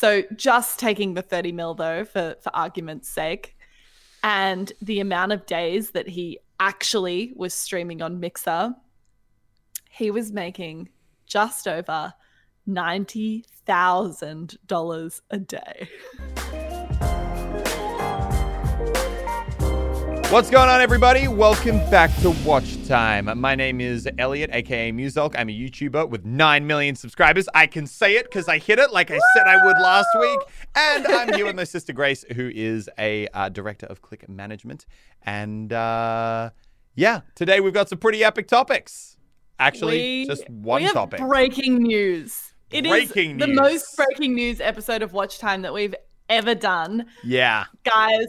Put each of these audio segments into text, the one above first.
So just taking the 30 mil though, for, for argument's sake, and the amount of days that he actually was streaming on Mixer, he was making just over $90,000 a day. What's going on, everybody? Welcome back to Watch Time. My name is Elliot, aka Muselk. I'm a YouTuber with 9 million subscribers. I can say it because I hit it like I said I would last week. And I'm here with my sister Grace, who is a uh, director of Click Management. And uh, yeah, today we've got some pretty epic topics. Actually, We- just one we have topic. Breaking news. It is Breaking the news. most breaking news episode of Watch Time that we've ever done. yeah. Guys,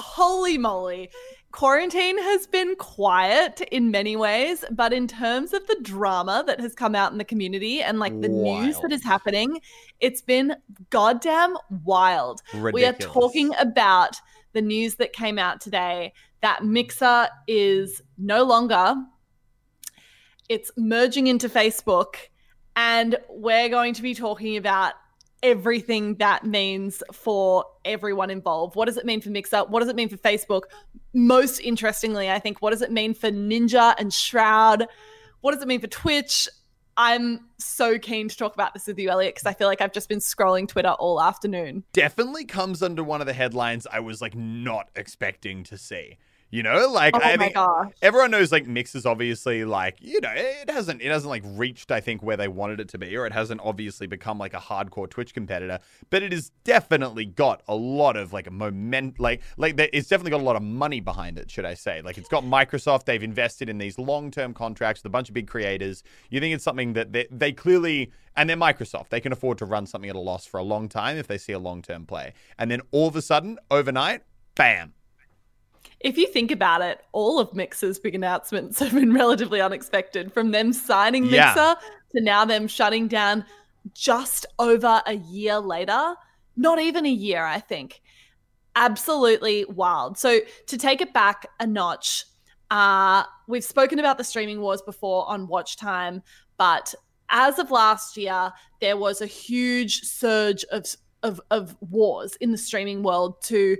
holy moly. Quarantine has been quiet in many ways, but in terms of the drama that has come out in the community and like the news that is happening, it's been goddamn wild. We are talking about the news that came out today that Mixer is no longer it's merging into Facebook and we're going to be talking about everything that means for everyone involved. What does it mean for Mixer? What does it mean for Facebook? Most interestingly, I think what does it mean for Ninja and Shroud? What does it mean for Twitch? I'm so keen to talk about this with you, Elliot, because I feel like I've just been scrolling Twitter all afternoon. definitely comes under one of the headlines I was like not expecting to see. You know, like Oh I mean, gosh. everyone knows like Mix is obviously like you know it hasn't it hasn't like reached I think where they wanted it to be, or it hasn't obviously become like a hardcore Twitch competitor, but it has definitely got a lot of like a moment like like it's definitely got a lot of money behind it, should I say? Like it's got Microsoft, they've invested in these long term contracts with a bunch of big creators. You think it's something that they, they clearly and they're Microsoft, they can afford to run something at a loss for a long time if they see a long term play, and then all of a sudden overnight, bam. If you think about it, all of Mixer's big announcements have been relatively unexpected from them signing Mixer Yeah. to now them shutting down just over a year later. Not even a year, I think. Absolutely wild. So, to take it back a notch, uh, we've spoken about the streaming wars before on Watch Time, but as of last year, there was a huge surge of, of, of wars in the streaming world to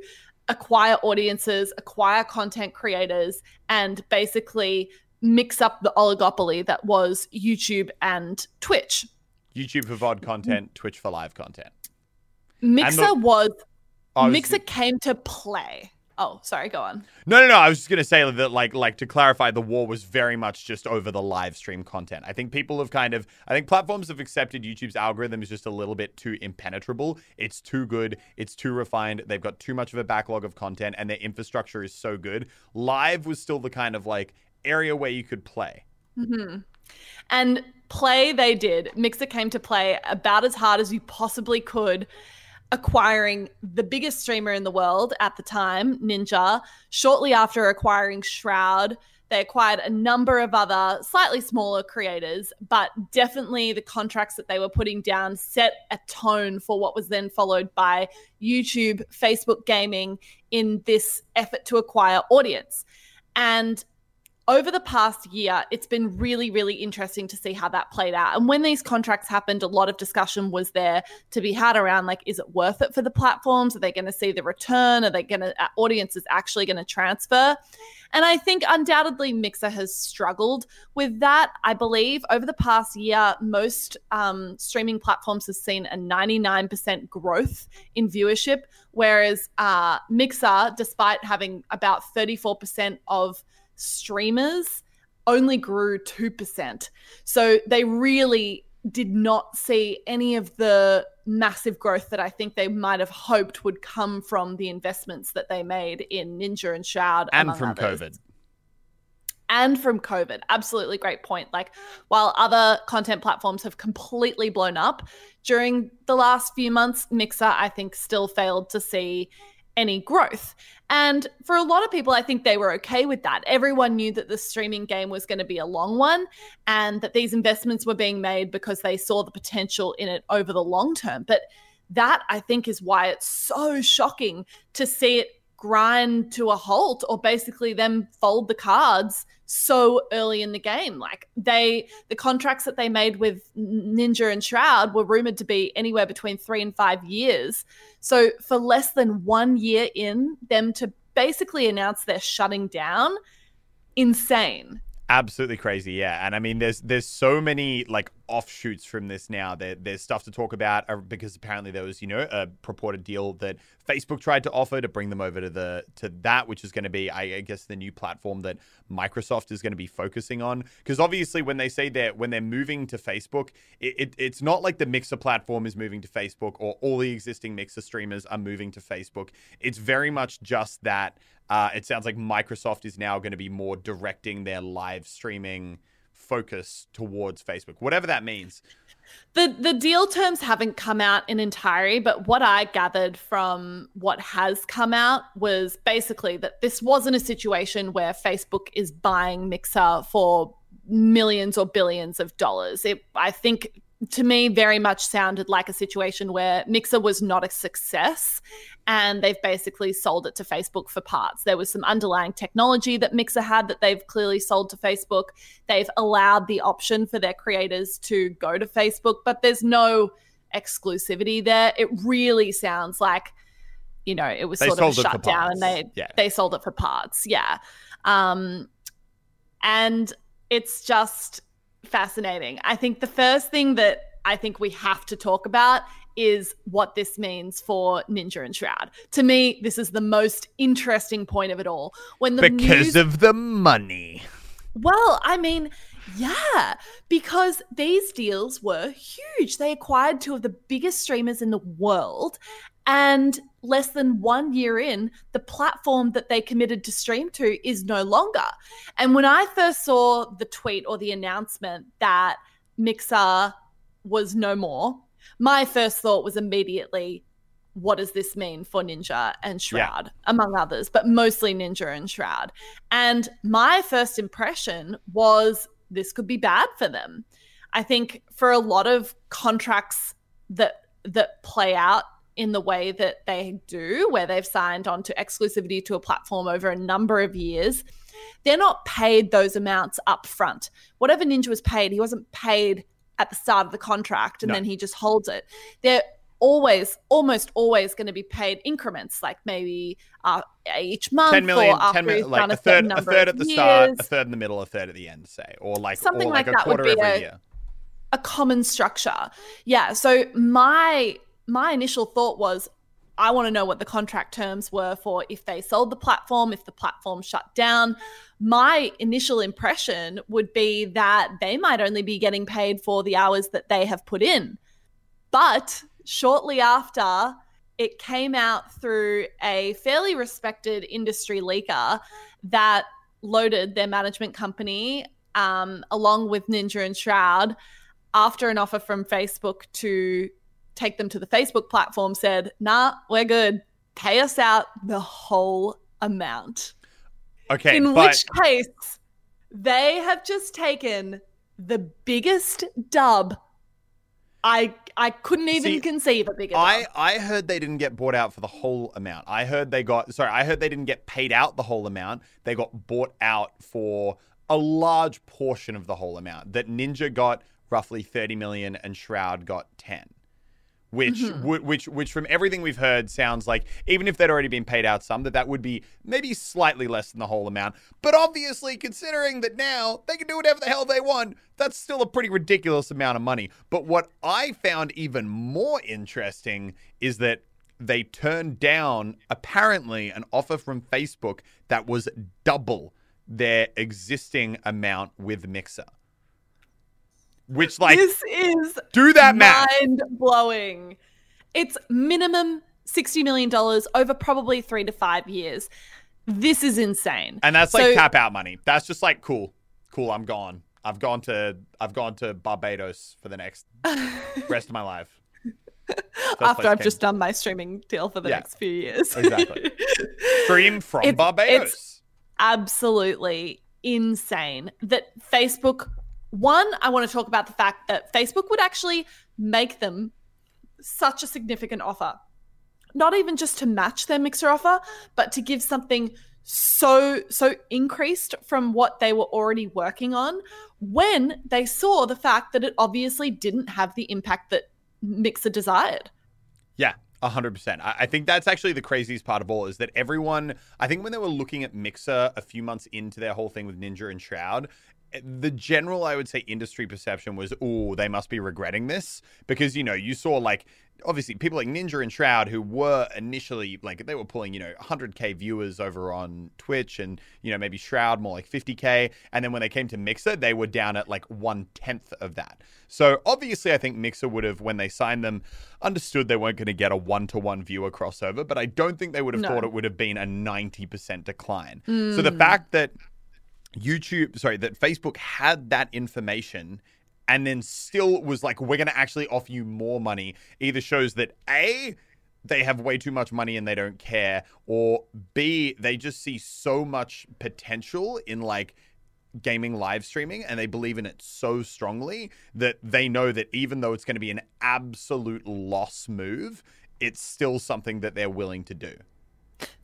acquire audiences, acquire content creators, and basically mix up the oligopoly that was YouTube and Twitch. YouTube for VOD content, Twitch for live content. Mixer the- was Mixer came to play. Oh, sorry, go on. No, no, no. I was just gonna say that, like, like to clarify, the war was very much just over the live stream content. I think people have kind of, I think platforms have accepted YouTube's algorithm is just a little bit too impenetrable. It's too good. It's too refined. They've got too much of a backlog of content, and their infrastructure is so good. Live was still the kind of like area where you could play. hmm And play they did. Mixer came to play about as hard as you possibly could, acquiring the biggest streamer in the world at the time, Ninja. Shortly after acquiring Shroud, they acquired a number of other slightly smaller creators, but definitely the contracts that they were putting down set a tone for what was then followed by YouTube, Facebook gaming in this effort to acquire audience. And over the past year, it's been really, really interesting to see how that played out. And when these contracts happened, a lot of discussion was there to be had around like, is it worth it for the platforms? Are they going to see the return? Are they going to, audiences actually going to transfer? And I think undoubtedly Mixer has struggled with that. I believe over the past year, most um, streaming platforms have seen a 99% growth in viewership, whereas uh, Mixer, despite having about 34% of streamers only grew 2%. So they really did not see any of the massive growth that I think they might have hoped would come from the investments that they made in Ninja and Shroud And from others. COVID. and from COVID. Absolutely great point. Like, while other content platforms have completely blown up during the last few months, Mixer, I think, still failed to see any growth. And for a lot of people, I think they were okay with that. Everyone knew that the streaming game was going to be a long one and that these investments were being made because they saw the potential in it over the long term. But that, I think, is why it's so shocking to see it grind to a halt or basically them fold the cards so early in the game. Like they, the contracts that they made with Ninja and Shroud were rumored to be anywhere between three and five years. So for less than one year in, them to basically announce they're shutting down, insane. Absolutely crazy, yeah. And I mean, there's there's so many like offshoots from this now. There, there's stuff to talk about uh, because apparently there was you know a purported deal that Facebook tried to offer to bring them over to the to that, which is going to be I, I guess the new platform that Microsoft is going to be focusing on. Because obviously, when they say they're when they're moving to Facebook, it, it, it's not like the Mixer platform is moving to Facebook or all the existing Mixer streamers are moving to Facebook. It's very much just that uh, it sounds like Microsoft is now going to be more directing their live streaming focus towards Facebook, whatever that means. The the deal terms haven't come out in entirety, but what I gathered from what has come out was basically that this wasn't a situation where Facebook is buying Mixer for millions or billions of dollars. It I think to me very much sounded like a situation where Mixer was not a success and they've basically sold it to Facebook for parts. There was some underlying technology that Mixer had that they've clearly sold to Facebook. They've allowed the option for their creators to go to Facebook, but there's no exclusivity there. It really sounds like you know, it was they sort of a shutdown and they yeah. they sold it for parts. Yeah. Um and it's just fascinating. I think the first thing that I think we have to talk about is what this means for Ninja and Shroud. To me, this is the most interesting point of it all. When the because news- of the money. well, I mean, yeah, because these deals were huge. They acquired two of the biggest streamers in the world. And less than one year in, the platform that they committed to stream to is no longer. And when I first saw the tweet or the announcement that Mixer was no more, my first thought was immediately, what does this mean for Ninja and Shroud, yeah. among others, but mostly Ninja and Shroud? And my first impression was this could be bad for them. I think for a lot of contracts that that play out in the way that they do, where they've signed on to exclusivity to a platform over a number of years, they're not paid those amounts up front. Whatever Ninja was paid, he wasn't paid at the start of the contract and no. then he just holds it. They're always, almost always going to be paid increments, like maybe uh, each month 10 million, or after 10 million, like a, a third, a third at the years. start, a third in the middle, a third at the end, say, or like something or like, like that would be a, a common structure. Yeah. So my my initial thought was I want to know what the contract terms were for if they sold the platform, if the platform shut down. My initial impression would be that they might only be getting paid for the hours that they have put in. But shortly after, it came out through a fairly respected industry leaker that loaded their management company um, along with Ninja and Shroud after an offer from Facebook to take them to the Facebook platform said, nah, we're good. Pay us out the whole amount. Okay. In but- which case, they have just taken the biggest dub I I couldn't even See, conceive a bigger. I, dub. I heard they didn't get bought out for the whole amount. I heard they got sorry, I heard they didn't get paid out the whole amount. They got bought out for a large portion of the whole amount. That Ninja got roughly 30 million and Shroud got 10 which mm-hmm. which which from everything we've heard sounds like even if they'd already been paid out some that that would be maybe slightly less than the whole amount. But obviously considering that now they can do whatever the hell they want that's still a pretty ridiculous amount of money. But what i found even more interesting is that they turned down apparently an offer from facebook that was double their existing amount with mixer which like this is do that math. Mind blowing. It's minimum sixty million dollars over probably three to five years. This is insane. And that's like So- cap out money. That's just like cool. Cool, I'm gone. I've gone to I've gone to Barbados for the next rest of my life. First After I've came- just done my streaming deal for the Yeah. next few years. Exactly. Stream from It's- Barbados. it's- absolutely insane that Facebook one I want to talk about the fact that Facebook would actually make them such a significant offer. Not even just to match their mixer offer, but to give something so so increased from what they were already working on when they saw the fact that it obviously didn't have the impact that Mixer desired. Yeah, a hundred percent. I I think that's actually the craziest part of all is that everyone. I think when they were looking at Mixer a few months into their whole thing with Ninja and Shroud, the general I would say industry perception was, oh, they must be regretting this because you know you saw like obviously people like Ninja and Shroud who were initially like they were pulling you know 100k viewers over on Twitch and you know maybe Shroud more like 50k and then when they came to Mixer they were down at like one tenth of that. So obviously I think Mixer would have when they signed them understood they weren't going to get a one to one viewer crossover, but I don't think they would have No. thought it would have been a 90% decline. So the mm. fact that YouTube, sorry, that Facebook had that information and then still was like, we're going to actually offer you more money, either shows that A, they have way too much money and they don't care, or B, they just see so much potential in like gaming live streaming and they believe in it so strongly that they know that even though it's going to be an absolute loss move, it's still something that they're willing to do.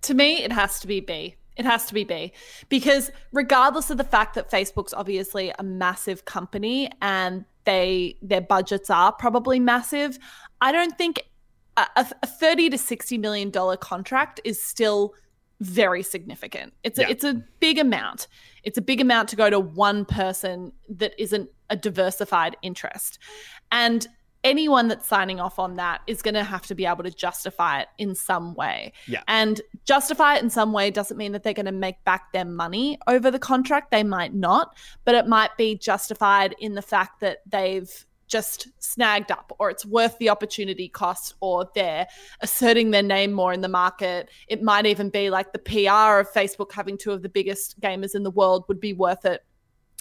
To me, it has to be B. It has to be B. Because regardless of the fact that Facebook's obviously a massive company and they their budgets are probably massive, I don't think a, a 30 to 60 million dollar contract is still very significant. It's Yeah. a, it's a big amount. It's a big amount to go to one person that isn't a diversified interest. And anyone that's signing off on that is going to have to be able to justify it in some way. Yeah. And justify it in some way doesn't mean that they're going to make back their money over the contract. They might not, but it might be justified in the fact that they've just snagged up or it's worth the opportunity cost or they're asserting their name more in the market. It might even be like the PR of Facebook having two of the biggest gamers in the world would be worth it.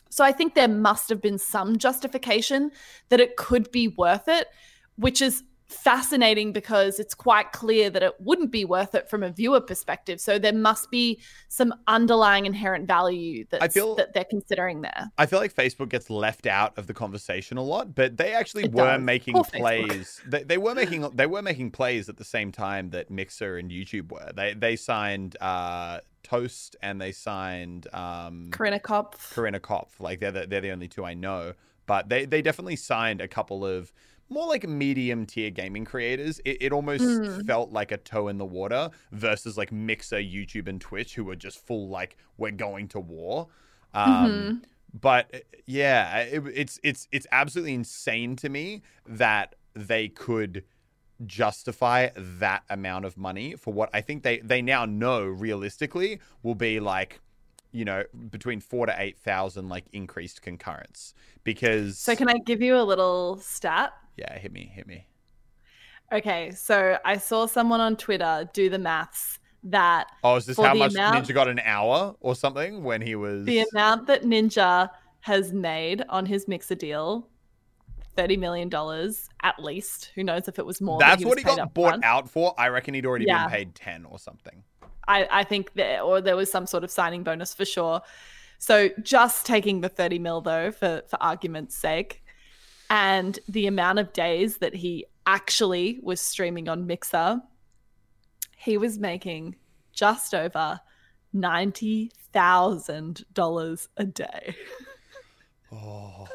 So I think there must have been some justification that it could be worth it, which is fascinating because it's quite clear that it wouldn't be worth it from a viewer perspective. So there must be some underlying inherent value that's, feel- that they're considering there. I feel like Facebook gets left out of the conversation a lot, but they actually It were does. making Poor plays. They, they were making they were making plays at the same time that Mixer and YouTube were. They they signed uh, Toast and they signed um, Corinna Kopf. Corinna Kopf. Like they're the, they're the only two I know, but they they definitely signed a couple of more like medium tier gaming creators. It, it almost Mm. felt like a toe in the water versus like Mixer, YouTube, and Twitch, who were just full like we're going to war. Um, Mhm. But uh, yeah, it, it's it's it's absolutely insane to me that they could justify that amount of money for what I think they they now know realistically will be like you know between four to eight thousand like increased concurrence because So can I give you a little stat? yeah hit me hit me Okay, so I saw someone on Twitter do the maths that oh is this For how much amount- Ninja got an hour or something when he was the amount that Ninja has made on his mixer deal, thirty million dollars at least. Who knows if it was more? that that's was what he got bought front. out for I reckon he'd already Yeah. been paid ten or something I, I think there or there was some sort of signing bonus for sure. So just taking the 30 mil though, for, for argument's sake, and the amount of days that he actually was streaming on Mixer, he was making just over ninety thousand dollars a day. oh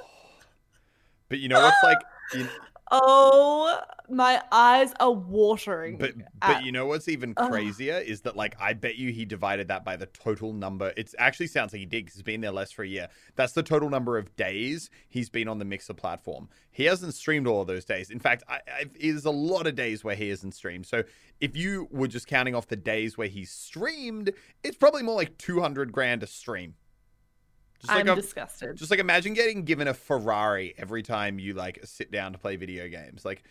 but you know what's like you, Oh, my eyes are watering. But but at- you know what's even crazier is that like I bet you he divided that by the total number. It actually sounds like he did because he's been there less for a year. That's the total number of days he's been on the Mixer platform. He hasn't streamed all of those days. In fact, I, I, there's a lot of days where he hasn't streamed. So if you were just counting off the days where he's streamed, it's probably more like 200 grand a stream. Just like I'm a, disgusted. just like imagine getting given a Ferrari every time you like sit down to play video games. Like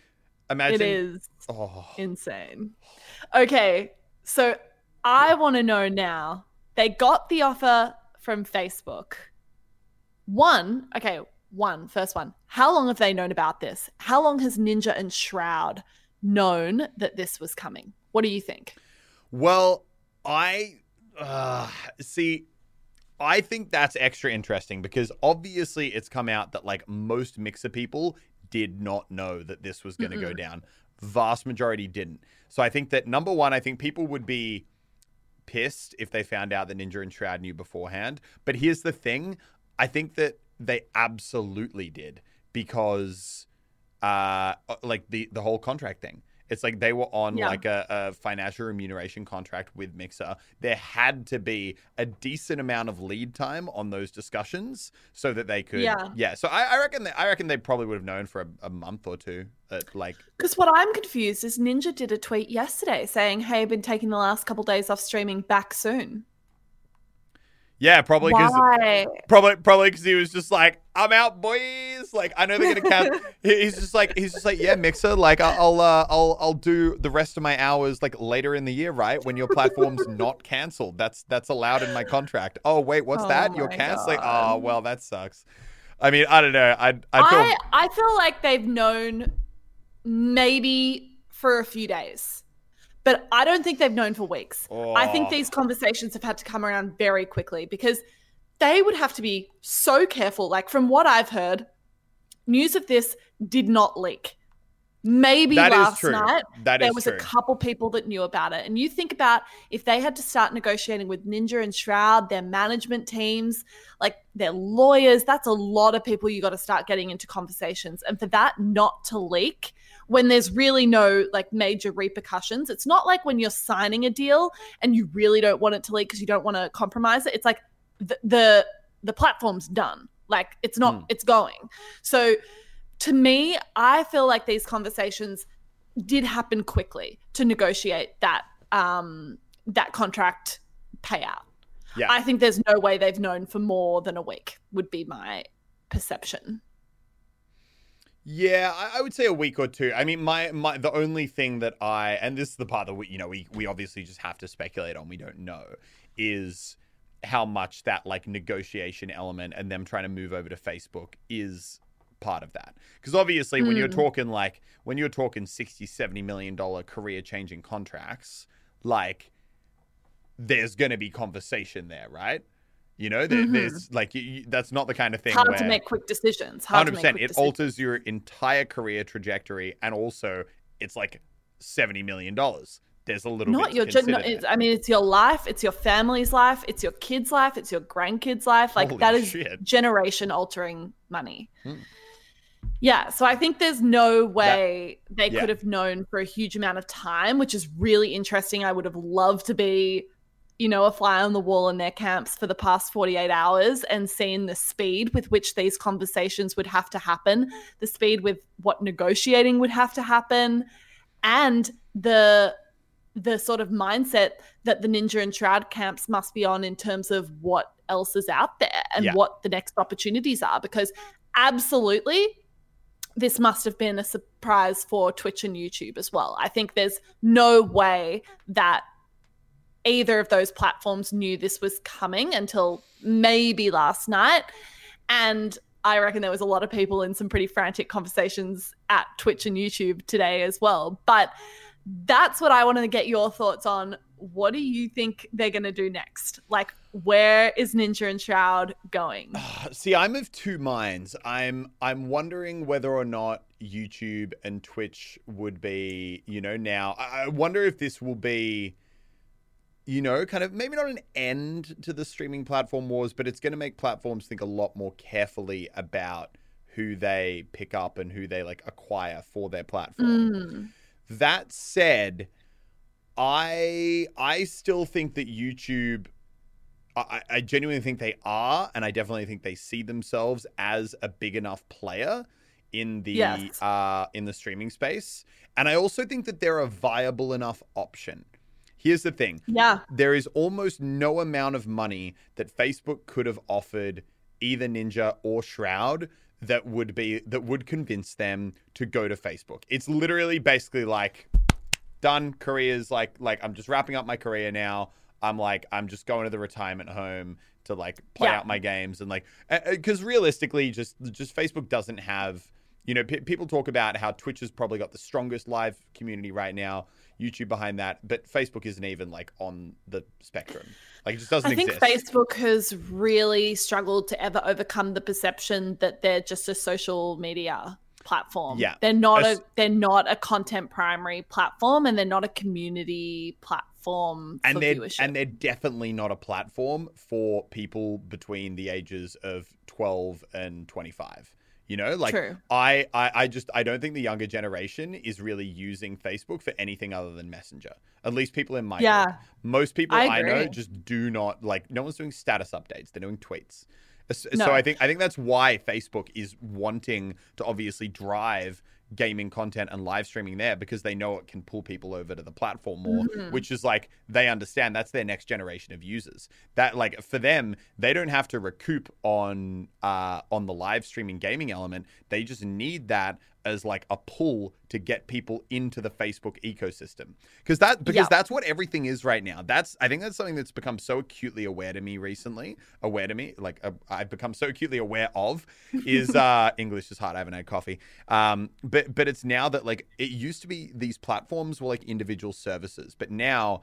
imagine it is Oh. insane. Okay, so I want to know now. They got the offer from Facebook. One, okay, one, first one. How long have they known about this? How long has Ninja and Shroud known that this was coming? What do you think? Well, I uh, see. I think that's extra interesting because obviously it's come out that like most mixer people did not know that this was going to go down. Vast majority didn't. So I think that number one, I think people would be pissed if they found out that Ninja and Shroud knew beforehand. But here's the thing I think that they absolutely did because, uh, like the, the whole contract thing. It's like they were on Yeah. like a, a financial remuneration contract with Mixer. There had to be a decent amount of lead time on those discussions so that they could. Yeah. Yeah. So I, I reckon. They, I reckon they probably would have known for a, a month or two. At like. Because what I'm confused is Ninja did a tweet yesterday saying, "Hey, I've been taking the last couple days off streaming. Back soon." Yeah, probably because Probably, probably because he was just like, "I'm out, boys." Like, I know they're gonna count. He's just like, he's just like, "Yeah, Mixer. Like, I'll, uh, I'll, I'll do the rest of my hours like later in the year, right? When your platform's not cancelled. That's that's allowed in my contract. Oh wait, what's Oh that? You're canceling? Oh well, that sucks. I mean, I don't know. I, I feel. I I feel like they've known maybe for a few days, but I don't think they've known for weeks. I think Oh. these conversations have had to come around very quickly because they would have to be so careful. Like from what I've heard, news of this did not leak. Maybe That last night there was true. a couple people that knew about it. And you think about if they had to start negotiating with Ninja and Shroud, their management teams, like their lawyers, that's a lot of people you got to start getting into conversations. And for that not to leak when there's really no like major repercussions, it's not like when you're signing a deal and you really don't want it to leak because you don't want to compromise it. It's like the the, the platform's done. Like it's not, Hmm. it's going. So to me, I feel like these conversations did happen quickly to negotiate that um that contract payout. Yeah. I think there's no way they've known for more than a week would be my perception. Yeah, I, I would say a week or two. I mean, my my the only thing that I and this is the part that we you know we we obviously just have to speculate on. We don't know is how much that like negotiation element and them trying to move over to Facebook is part of that. Because obviously, when you're Mm. talking like when you're talking 60, 70 million dollar career changing contracts, like there's going to be conversation there, right? You know, there, Mhm. there's like you, that's not the kind of thing Hard to make quick decisions. Hundred percent. It decisions. alters your entire career trajectory, and also it's like seventy million dollars. There's a little not bit your gen- no, I mean, it's your life, it's your family's life, it's your kids' life, it's your grandkids' life. Like Holy that is shit. generation altering money. Hmm. Yeah, so I think there's no way they yeah. could have known for a huge amount of time, which is really interesting. I would have loved to be, you know, a fly on the wall in their camps for the past 48 hours and seen the speed with which these conversations would have to happen, the speed with what negotiating would have to happen, and the the sort of mindset that the ninja and shroud camps must be on in terms of what else is out there and Yeah. what the next opportunities are because absolutely this must have been a surprise for Twitch and YouTube as well. I think there's no way that either of those platforms knew this was coming until maybe last night. And I reckon there was a lot of people in some pretty frantic conversations at Twitch and YouTube today as well. But that's what I wanted to get your thoughts on. What do you think they're going to do next? Like, where is Ninja and Shroud going? See, I'm of two minds. I'm I'm wondering whether or not YouTube and Twitch would be, you know, now. I I wonder if this will be, you know, kind of maybe not an end to the streaming platform wars, but it's going to make platforms think a lot more carefully about who they pick up and who they like acquire for their platform. Mm. That said, I I still think that YouTube I, I genuinely think they are, and I definitely think they see themselves as a big enough player in the Yes. uh, in the streaming space. And I also think that they're a viable enough option. Here's the thing Yeah. there is almost no amount of money that Facebook could have offered either Ninja or Shroud that would be that would convince them to go to Facebook. It's literally basically like done. Careers like like I'm just wrapping up my career now. I'm like I'm just going to the retirement home to like play Yeah. out my games and like because realistically, just just Facebook doesn't have. You know, pe people talk about how Twitch has probably got the strongest live community right now. YouTube behind that, but Facebook isn't even like on the spectrum. Like it just doesn't exist. I think exist. Facebook has really struggled to ever overcome the perception that they're just a social media platform. Yeah. They're not As- a they're not a content primary platform and they're not a community platform and they're viewership. and they're definitely not a platform for people between the ages of 12 and 25 you know like. I, I i just i don't think the younger generation is really using facebook for anything other than messenger at least people in my Yeah. most people I I, know just do not like no one's doing status updates they're doing tweets S- No. so i think i think that's why facebook is wanting to obviously drive gaming content and live streaming there because they know it can pull people over to the platform more Mm-hmm. which is like they understand that's their next generation of users that like for them they don't have to recoup on uh on the live streaming gaming element they just need that as like a pull to get people into the Facebook ecosystem. Because that because Yeah. that's what everything is right now. That's I think that's something that's become so acutely aware to me recently aware to me like uh, I've become so acutely aware of is uh English is hard I haven't had coffee. Um but but it's now that like it used to be these platforms were like individual services but now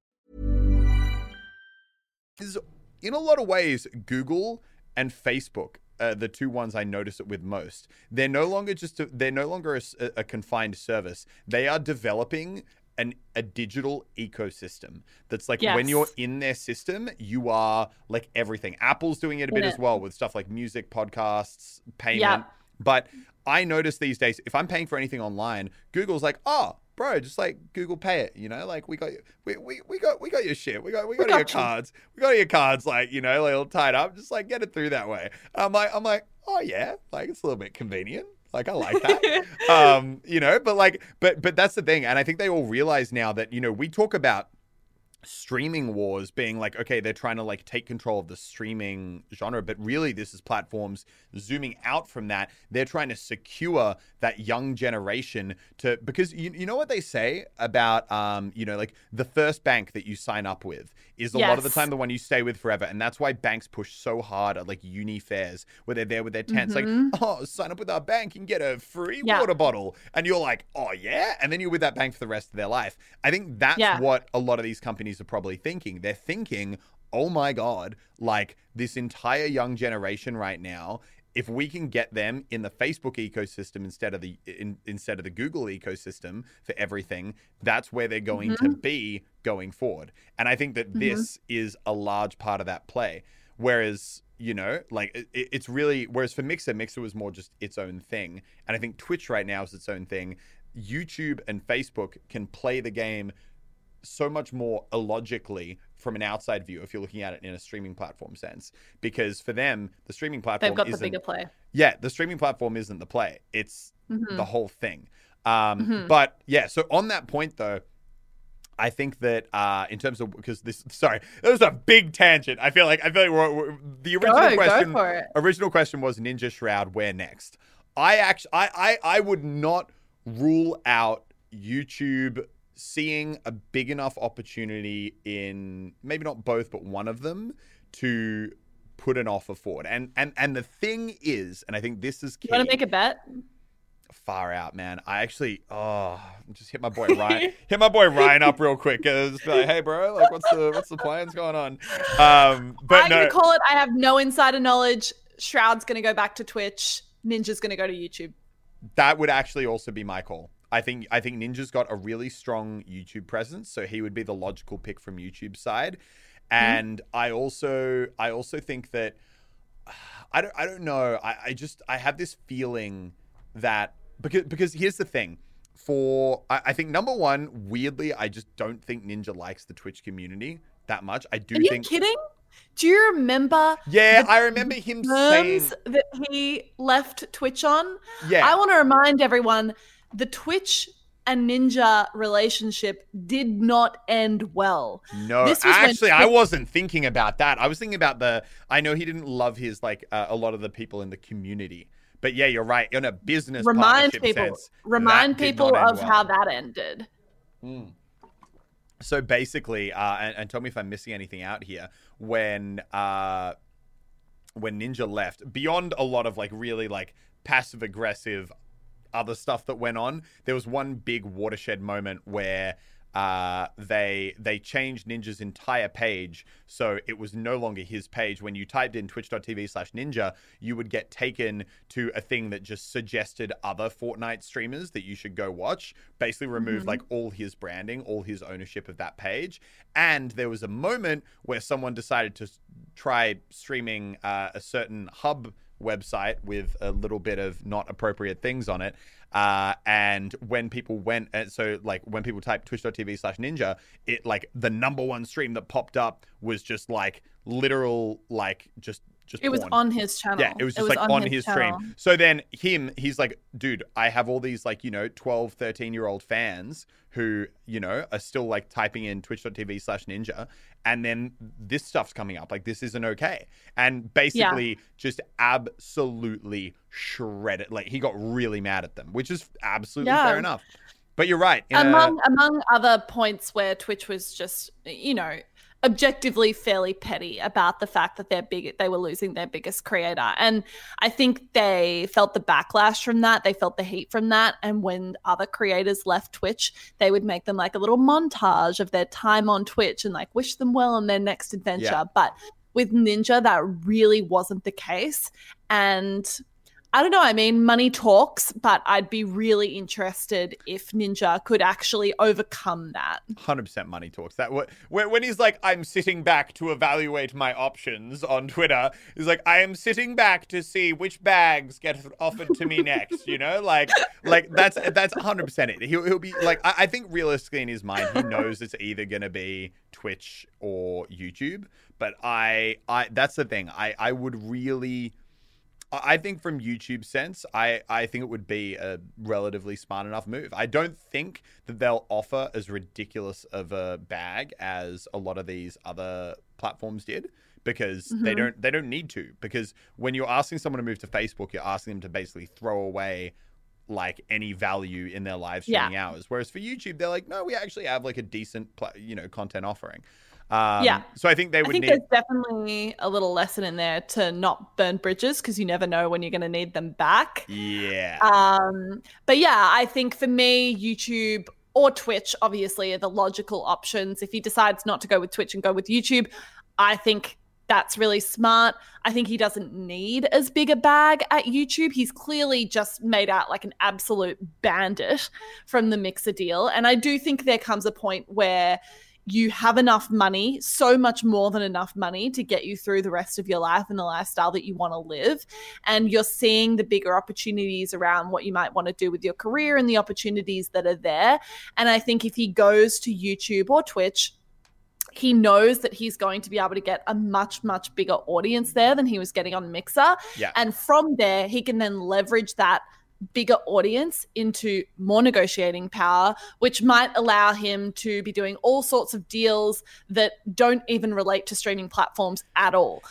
Is in a lot of ways Google and Facebook uh, the two ones I notice it with most. They're no longer just a, they're no longer a confined service. They are developing an a digital ecosystem that's like when you're in their system, you are like everything. Apple's doing it a bit In as well with stuff like music, podcasts, payment. Yeah. But I notice these days, if I'm paying for anything online, Google's like, oh, bro, just like Google Pay it. You know, like we got, we, we, we got, we got your shit. We got, we got, got your you. cards. We got your cards, like you know, like all tied up. Just like get it through that way. I'm like, I'm like, oh yeah, like it's a little bit convenient. Like I like that. um, you know, but like, but but that's the thing, and I think they all realize now that you know we talk about streaming wars being like okay they're trying to like take control of the streaming genre but really this is platforms zooming out from that. They're trying to secure that young generation to because you, you know what they say about um you know like the first bank that you sign up with is a lot of the time the one you stay with forever and that's why banks push so hard at like uni fairs where they're there with their tents like oh sign up with our bank and get a free Yeah. water bottle. And you're like oh yeah? And then you're with that bank for the rest of their life. I think that's Yeah. what a lot of these companies are probably thinking. They're thinking, oh my God, like this entire young generation right now, if we can get them in the Facebook ecosystem instead of the in, instead of the Google ecosystem for everything, that's where they're going to mm-hmm. be going forward. And I think that mm-hmm. this is a large part of that play. Whereas you know, like it- it's really whereas for Mixer, Mixer was more just its own thing, and I think Twitch right now is its own thing. YouTube and Facebook can play the game so much more illogically from an outside view if you're looking at it in a streaming platform sense because for them the streaming platform They've got the bigger play. yeah the streaming platform isn't the play it's Mm-hmm. the whole thing um but yeah so on that point though I think that uh, in terms of because this sorry that was a big tangent. I feel like I feel like we're, we're- the original Go, go question for it. original question was Ninja Shroud where next. I actually I, I I would not rule out YouTube seeing a big enough opportunity in maybe not both but one of them to put an offer forward. And and and the thing is, and I think this is key You want to make a bet? far out, man. I actually, oh, just hit my boy Ryan, hit my boy Ryan up real quick. Just be like, hey, bro, like, what's the what's the plans going on? Um, but I'm no, gonna call it. I have no insider knowledge. Shroud's gonna go back to Twitch. Ninja's gonna go to YouTube. that would actually also be my call. I think I think Ninja's got a really strong YouTube presence, so he would be the logical pick from YouTube side. Hmm. And I also I also think that I don't I don't know. I, I just I have this feeling that because because here's the thing. For I, I think number one, weirdly, I just don't think Ninja likes the Twitch community that much. I do Are you think. kidding? Do you remember? Yeah, the I remember him saying. that he left Twitch on. Yeah, I want to remind everyone the Twitch and Ninja relationship did not end well. No, This was when actually, I wasn't thinking about that. I was thinking about the. I know he didn't love his like uh, a lot of the people in the community, but yeah, you're right. In a business Remind people, sense, remind people of well. how that ended. So basically, uh, and, and tell me if I'm missing anything out here. When uh, when Ninja left, beyond a lot of like really like passive aggressive other stuff that went on, there was one big watershed moment where uh, they they changed Ninja's entire page, so it was no longer his page. When you typed in Twitch.tv/slash Ninja, you would get taken to a thing that just suggested other Fortnite streamers that you should go watch. Basically, removed like all his branding, all his ownership of that page. And there was a moment where someone decided to try streaming uh, a certain hub website with a little bit of not appropriate things on it. Uh, and when people went, and so like when people typed twitch.tv slash ninja, it like the number one stream that popped up was just like literal, like just, just It was on his channel. Yeah, it was just like on, his, channel. stream. So then him, he's like, dude, I have all these like, you know, 12, 13 year old fans who, you know, are still like typing in twitch.tv slash ninja. And then this stuff's coming up. Like, this isn't okay. And basically just absolutely shredded. Like, he got really mad at them, which is absolutely Yeah. fair enough. But you're right. in a- among among other points where Twitch was just you know objectively fairly petty about the fact that they're big they were losing their biggest creator. And i think they felt the backlash from that. They felt the heat from that. And when other creators left twitch they would make them like a little montage of their time on twitch and like wish them well on their next adventure. Yeah. but with ninja that really wasn't the case. And I don't know. I mean, money talks, but I'd be really interested if Ninja could actually overcome that. Hundred percent money talks. That when when he's like, I'm sitting back to evaluate my options on Twitter. He's like, I am sitting back to see which bags get offered to me next. You know, like like that's that's hundred percent it. He'll he'll be like, I, I think realistically in his mind, he knows it's either gonna be Twitch or YouTube. But I I that's the thing. I I would really. I think from YouTube sense, I, I think it would be a relatively smart enough move. I don't think that they'll offer as ridiculous of a bag as a lot of these other platforms did because they Mhm. don't they don't need to because when you're asking someone to move to Facebook, you're asking them to basically throw away like any value in their live Yeah. streaming hours. Whereas for YouTube, they're like, no, we actually have like a decent pla- you know content offering. Um, Yeah. So I think they would. I think need. there's definitely a little lesson in there to not burn bridges because you never know when you're going to need them back. Yeah. Um, but yeah, I think for me, YouTube or Twitch obviously are the logical options. If he decides not to go with Twitch and go with YouTube, I think that's really smart. I think he doesn't need as big a bag at YouTube. He's clearly just made out like an absolute bandit from the Mixer deal. And I do think there comes a point where you have enough money, so much more than enough money to get you through the rest of your life and the lifestyle that you want to live. And you're seeing the bigger opportunities around what you might want to do with your career and the opportunities that are there. And I think if he goes to YouTube or Twitch, he knows that he's going to be able to get a much, much bigger audience there than he was getting on Mixer. Yeah. And from there, he can then leverage that bigger audience into more negotiating power, which might allow him to be doing all sorts of deals that don't even relate to streaming platforms at all.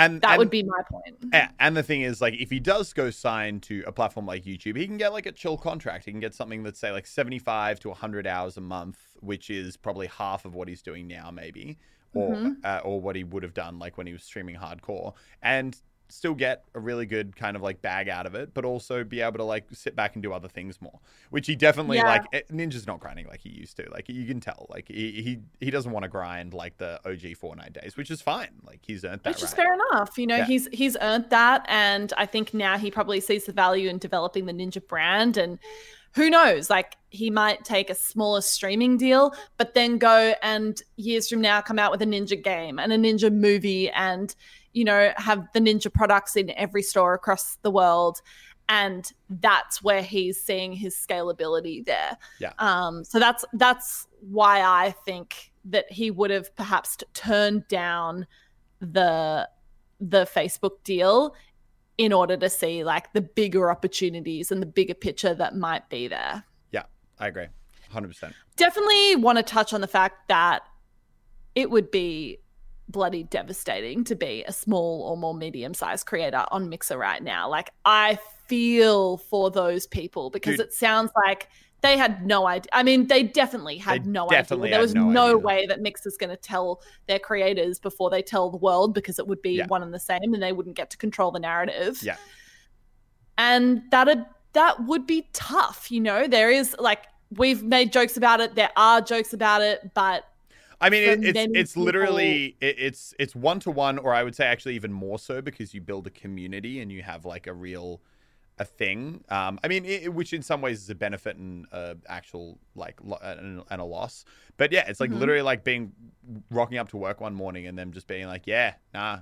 and That and- would be my point. And the thing is, like, if he does go sign to a platform like YouTube, he can get like a chill contract. He can get something that's say like seventy-five to hundred hours a month, which is probably half of what he's doing now, maybe, or Mhm. uh, or what he would have done like when he was streaming hardcore, and still get a really good kind of like bag out of it, but also be able to like sit back and do other things more, which he definitely Yeah. like. eh, Ninja's not grinding like he used to. Like you can tell, like he he, he doesn't want to grind like the OG Fortnite days, which is fine. Like he's earned that Which is fair enough. You know, Yeah. he's he's earned that and I think now he probably sees the value in developing the Ninja brand and who knows, like he might take a smaller streaming deal, but then go and years from now come out with a Ninja game and a Ninja movie and you know, have the Ninja products in every store across the world and that's where he's seeing his scalability there. Yeah. Um, so that's that's why I think that he would have perhaps turned down the the Facebook deal in order to see like the bigger opportunities and the bigger picture that might be there. Yeah, I agree. 100%. Definitely want to touch on the fact that it would be bloody devastating to be a small or more medium sized creator on Mixer right now. Like, I feel for those people because Dude. it sounds like they had no idea. I mean, they definitely had They no definitely idea. There was no no, way that Mixer's going to tell their creators before they tell the world because it would be Yeah. one and the same and they wouldn't get to control the narrative. Yeah. And that'd that would be tough, you know. There is like we've made jokes about it, there are jokes about it, but I mean, it, it's it's literally it, it's it's one to one, or I would say actually even more so because you build a community and you have like a real a thing. Um, I mean, it, which in some ways is a benefit and uh, actual like lo- and, and a loss. But yeah, it's like Mhm. literally like being rocking up to work one morning and then just being like, yeah, nah,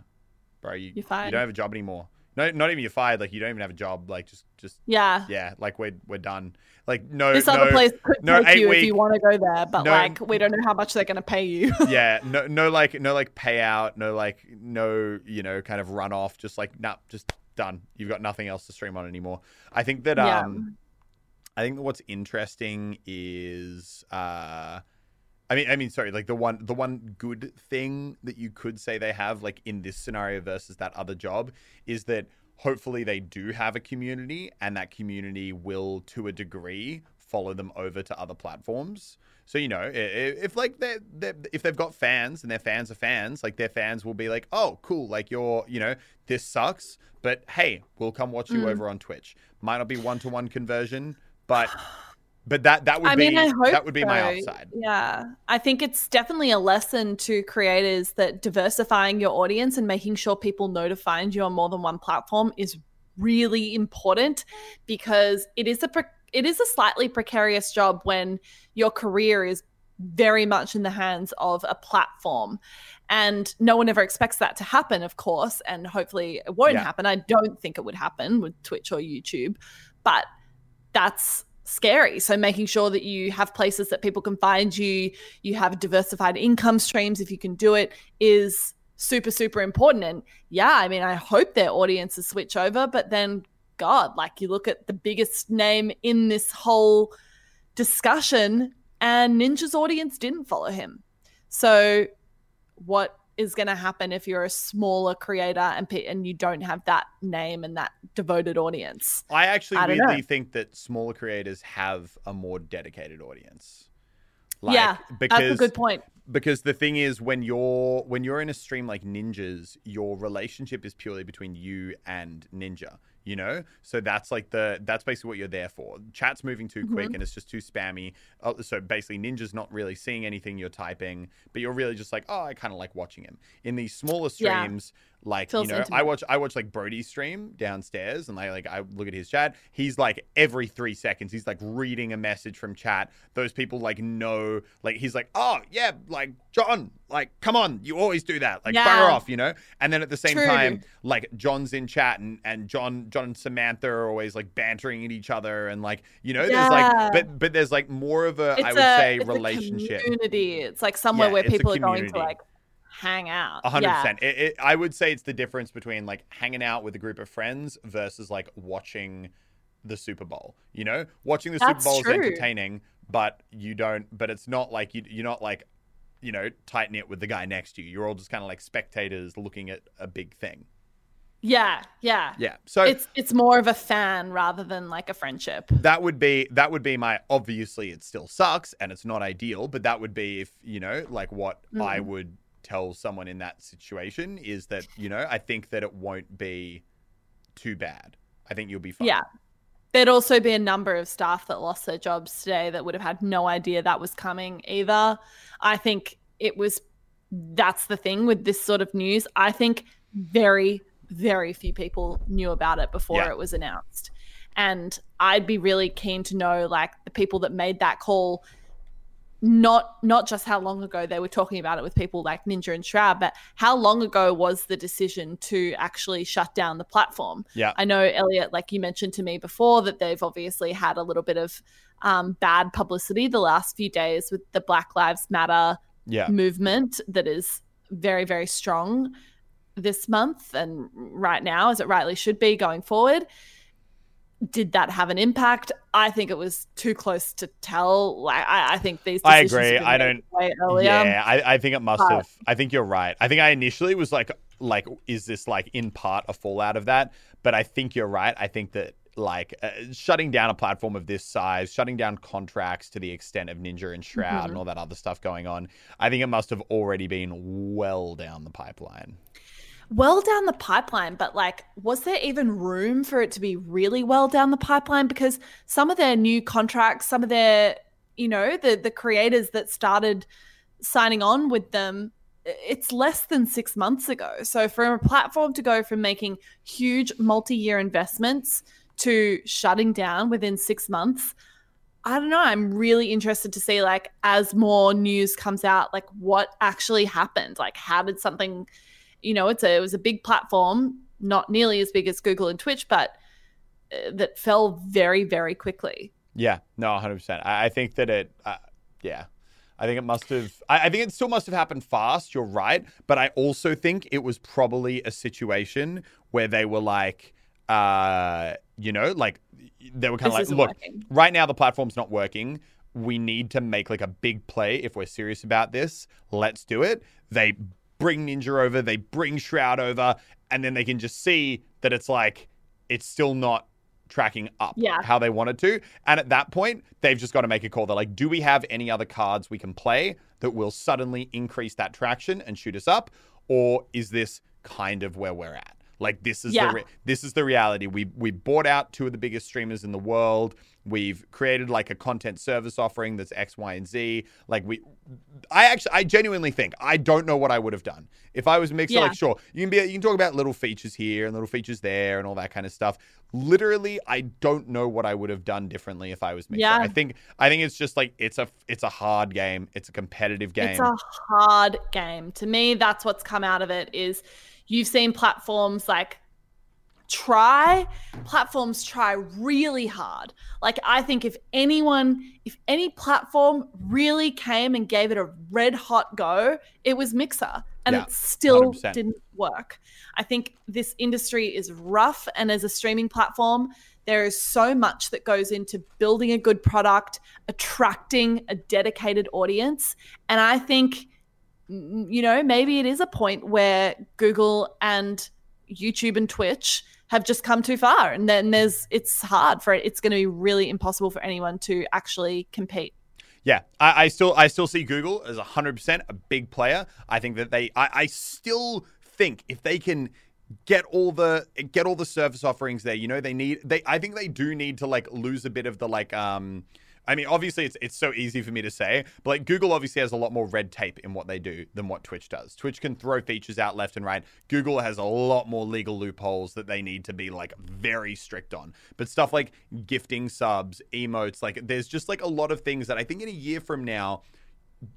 bro, you you don't have a job anymore. No, not even you're fired. Like you don't even have a job. Like just just yeah. yeah, like we're we're done. Like no, This no, other place could no take you if you want to go there, but no- like we don't know how much they're going to pay you. yeah, no, no, like, no, like payout, no, like, no, you know, kind of run off. Just like, nah, just done. You've got nothing else to stream on anymore. I think that, Yeah. um, I think that what's interesting is, uh, I mean, I mean, sorry, like the one, the one good thing that you could say they have, like in this scenario versus that other job, is that hopefully they do have a community, and that community will, to a degree, follow them over to other platforms. So you know, if like they they if they've got fans and their fans are fans, like their fans will be like, oh, cool, like you're, you know, this sucks, but hey, we'll come watch you Mm. over on Twitch. Might not be one to one conversion, but but that that would I be mean, that would be my so. upside. Yeah. I think it's definitely a lesson to creators that diversifying your audience and making sure people know to find you on more than one platform is really important because it is a pre- it is a slightly precarious job when your career is very much in the hands of a platform and no one ever expects that to happen of course and hopefully it won't Yeah. happen i don't think it would happen with twitch or youtube but that's scary. So making sure that you have places that people can find you, you have diversified income streams if you can do it is super super important. And yeah, I mean, I hope their audiences switch over, but then god, like you look at the biggest name in this whole discussion and Ninja's audience didn't follow him. So what is going to happen if you're a smaller creator and pe- and you don't have that name and that devoted audience? I actually I weirdly know. think that smaller creators have a more dedicated audience. yeah, because that's a good point. because the thing is when you're when you're in a stream like ninjas your relationship is purely between you and ninja you know so that's like the that's basically what you're there for chat's moving too quick Mhm. and it's just too spammy uh, so basically ninja's not really seeing anything you're typing but you're really just like oh i kind of like watching him in these smaller Yeah. Like Feels you know i watch i watch like brody's stream downstairs and i like i look at his chat. He's like every three seconds he's like reading a message from chat. Those people like know like he's like oh yeah like john like come on you always do that like Yeah. fire off you know? And then at the same True. time like john's in chat and and john john and samantha are always like bantering at each other and like you know there's like but but there's like more of a I It's would a, say it's a relationship. community. It's like somewhere Yeah, where people are going to like hang out. A hundred Yeah. percent. It, it, I would say it's the difference between like hanging out with a group of friends versus like watching the Super Bowl. You know, watching the That's Super Bowl is entertaining, but you don't. But it's not like you, you're not like, you know, tight knit with the guy next to you. You're all just kind of like spectators looking at a big thing. Yeah, yeah. Yeah. So It's it's more of a fan rather than like a friendship. that would be that would be my obviously it still sucks and it's not ideal but that would be if you know like what i Mm. would tell someone in that situation is that you know i think that it won't be too bad i think you'll be fine Yeah. There'd also be a number of staff that lost their jobs today that would have had no idea that was coming either. I think it was that's the thing with this sort of news. I think very, very few people knew about it before Yeah. it was announced. And I'd be really keen to know like the people that made that call not not just how long ago they were talking about it with people like Ninja and Shroud, but how long ago was the decision to actually shut down the platform? Yeah. I know Elliot, like you mentioned to me before, that they've obviously had a little bit of um, bad publicity the last few days with the Black Lives Matter Yeah. movement that is very very strong this month and right now, as it rightly should be going forward. Did that have an impact? I think it was too close to tell. Like, I, I think these. I agree. I don't- way earlier. Yeah, I, I think it must but- have. I think you're right. I think I initially was like, like, is this like in part a fallout of that? But I think you're right. I think that like uh, shutting down a platform of this size, shutting down contracts to the extent of Ninja and Shroud Mm-hmm. and all that other stuff going on, I think it must have already been well down the pipeline. Well down the pipeline, but like, was there even room for it to be really well down the pipeline? Because some of their new contracts, some of their, you know, the the creators that started signing on with them, it's less than six months ago. So for a platform to go from making huge multi-year investments to shutting down within six months, I don't know. I'm really interested to see, like, as more news comes out, like what actually happened. Like, how did something, you know, it's a it was a big platform, not nearly as big as Google and Twitch, but uh, that fell very, very quickly. Yeah, no, 100%. I, I think that it, uh, yeah. I think it must have, I, I think it still must have happened fast. You're right. But I also think it was probably a situation where they were like, uh, you know, like they were kind of like, look, working." right now the platform's not working. We need to make like a big play if we're serious about this. Let's do it. They bring Ninja over, they bring Shroud over, and then they can just see that it's like, it's still not tracking up Yeah. how they wanted to. And at that point, they've just got to make a call. They're like, do we have any other cards we can play that will suddenly increase that traction and shoot us up? Or is this kind of where we're at? Like this is Yeah. the re- this is the reality. We we bought out two of the biggest streamers in the world. We've created like a content service offering that's X, Y, and Z. Like we, I actually, I genuinely think I don't know what I would have done if I was Mixer. Yeah. Like, sure, you can be, you can talk about little features here and little features there and all that kind of stuff. Literally, I don't know what I would have done differently if I was Mixer. Yeah. I think, I think it's just like it's a, it's a hard game. It's a competitive game. It's a hard game. To me, that's what's come out of it is you've seen platforms like try platforms try really hard like i think if anyone if any platform really came and gave it a red hot go it was mixer and Yeah, it still 100%. didn't work i think this industry is rough and as a streaming platform there is so much that goes into building a good product attracting a dedicated audience and i think you know maybe it is a point where google and youtube and twitch have just come too far and then there's it's hard for it it's going to be really impossible for anyone to actually compete Yeah, I, I still I still see Google as hundred percent a big player. I think that they I, I still think if they can get all the get all the service offerings there, you know, they need they I think they do need to like lose a bit of the like um I mean, obviously, it's it's so easy for me to say, but like Google obviously has a lot more red tape in what they do than what Twitch does. Twitch can throw features out left and right. Google has a lot more legal loopholes that they need to be like very strict on. But stuff like gifting subs, emotes, like there's just like a lot of things that I think in a year from now,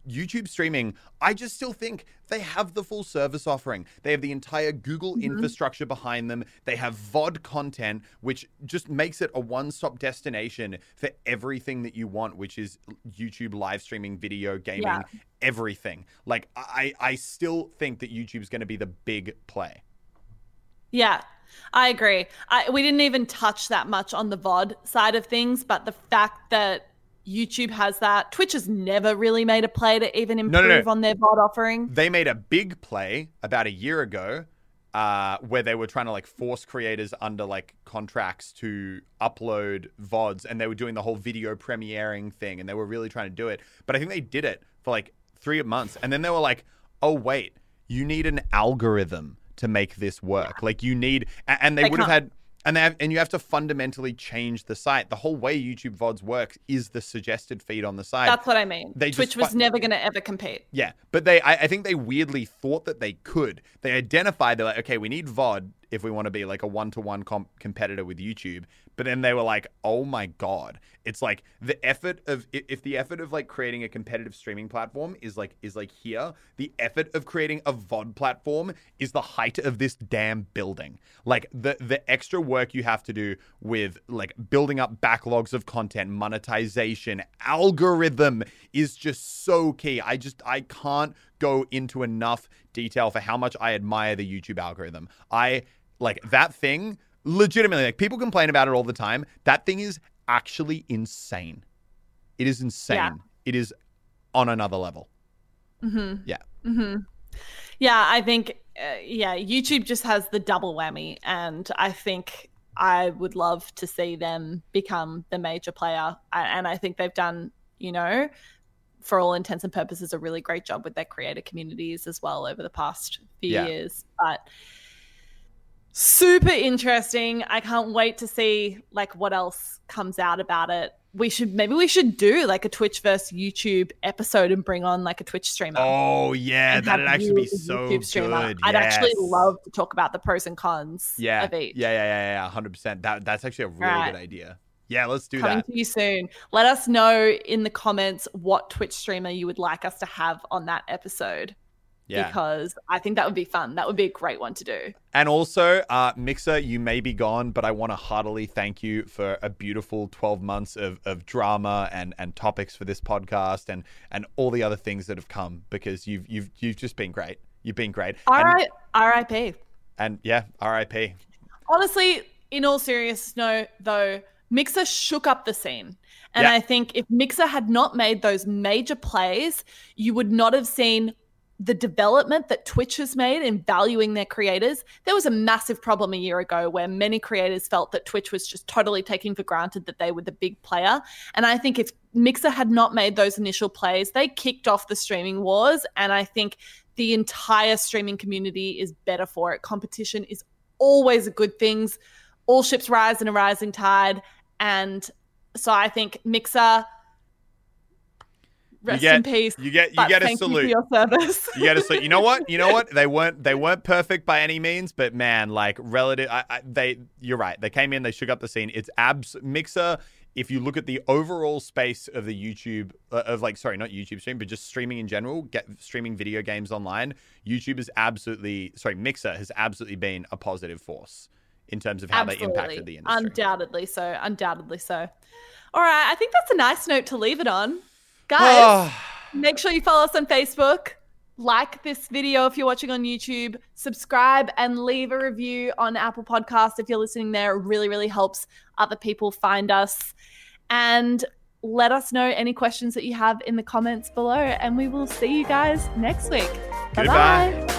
YouTube streaming, I just still think they have the full service offering. They have the entire Google mm-hmm. infrastructure behind them. They have VOD content, which just makes it a one stop destination for everything that you want, which is YouTube live streaming, video, gaming, Yeah. everything. Like, I, I still think that YouTube's going to be the big play. Yeah, I agree. I, we didn't even touch that much on the VOD side of things, but the fact that YouTube has that, Twitch has never really made a play to even no, improve no. on their VOD offering. They made a big play about a year ago uh, where they were trying to like force creators under like contracts to upload VODs and they were doing the whole video premiering thing and they were really trying to do it. But I think they did it for like three months and then they were like, oh, wait, you need an algorithm to make this work. Like you need, and they, They would have had. And they have, and you have to fundamentally change the site. The whole way YouTube VODs works is the suggested feed on the site. That's what I mean. They Twitch was never going to ever compete. Yeah, but they, I, I think they weirdly thought that they could. They identified, they're like, okay, we need VOD if we want to be like a one to one competitor with YouTube. But then they were like, oh my god, it's like the effort of if the effort of like creating a competitive streaming platform is like is like here, the effort of creating a VOD platform is the height of this damn building. Like the the extra work you have to do with like building up backlogs of content, monetization, algorithm is just so key. I just I can't go into enough detail for how much I admire the YouTube algorithm. I like that thing legitimately like people complain about it all the time. That thing is actually insane. It is insane. Yeah. It is on another level. Mm-hmm. Yeah. Mm-hmm. Yeah, I think uh, yeah, YouTube just has the double whammy, and I think I would love to see them become the major player, and I think they've done, you know, for all intents and purposes, a really great job with their creator communities as well over the past few yeah. years. But super interesting. I can't wait to see like what else comes out about it. We should maybe we should do like a Twitch versus YouTube episode and bring on like a Twitch streamer. Oh yeah, that'd actually be so YouTube streamer. good. I'd actually love to talk about the pros and cons yeah. of each. Yeah, yeah, yeah, yeah, hundred percent. That that's actually a really right. good idea. Yeah, let's do Coming that. Coming to you soon. Let us know in the comments what Twitch streamer you would like us to have on that episode yeah. because I think that would be fun. That would be a great one to do. And also, uh, Mixer, you may be gone, but I want to heartily thank you for a beautiful 12 months of, of drama and, and topics for this podcast and, and all the other things that have come because you've you've you've just been great. You've been great. R.I.P. R.I.P. And yeah, R.I.P. Honestly, in all seriousness, no, though, Mixer shook up the scene. And I think if Mixer had not made those major plays, you would not have seen the development that Twitch has made in valuing their creators. There was a massive problem a year ago where many creators felt that Twitch was just totally taking for granted that they were the big player. And I think if Mixer had not made those initial plays, they kicked off the streaming wars. And I think the entire streaming community is better for it. Competition is always a good thing. All ships rise in a rising tide. And so I think Mixer Rest you get, in peace. You get you get a salute. You, your service. you get a salute. You know what? You know what? They weren't they weren't perfect by any means, but man, like relative, I, I, they you're right. They came in, they shook up the scene. It's abs mixer. If you look at the overall space of the YouTube uh, of like sorry, not YouTube stream, but just streaming in general, get streaming video games online, YouTube is absolutely sorry, Mixer has absolutely been a positive force in terms of how absolutely. they impacted the industry. Undoubtedly so. Undoubtedly so. All right, I think that's a nice note to leave it on. Guys, ah. make sure you follow us on Facebook. Like this video if you're watching on YouTube, subscribe and leave a review on Apple Podcast if you're listening there. It really, really helps other people find us. And let us know any questions that you have in the comments below. And we will see you guys next week. Bye bye.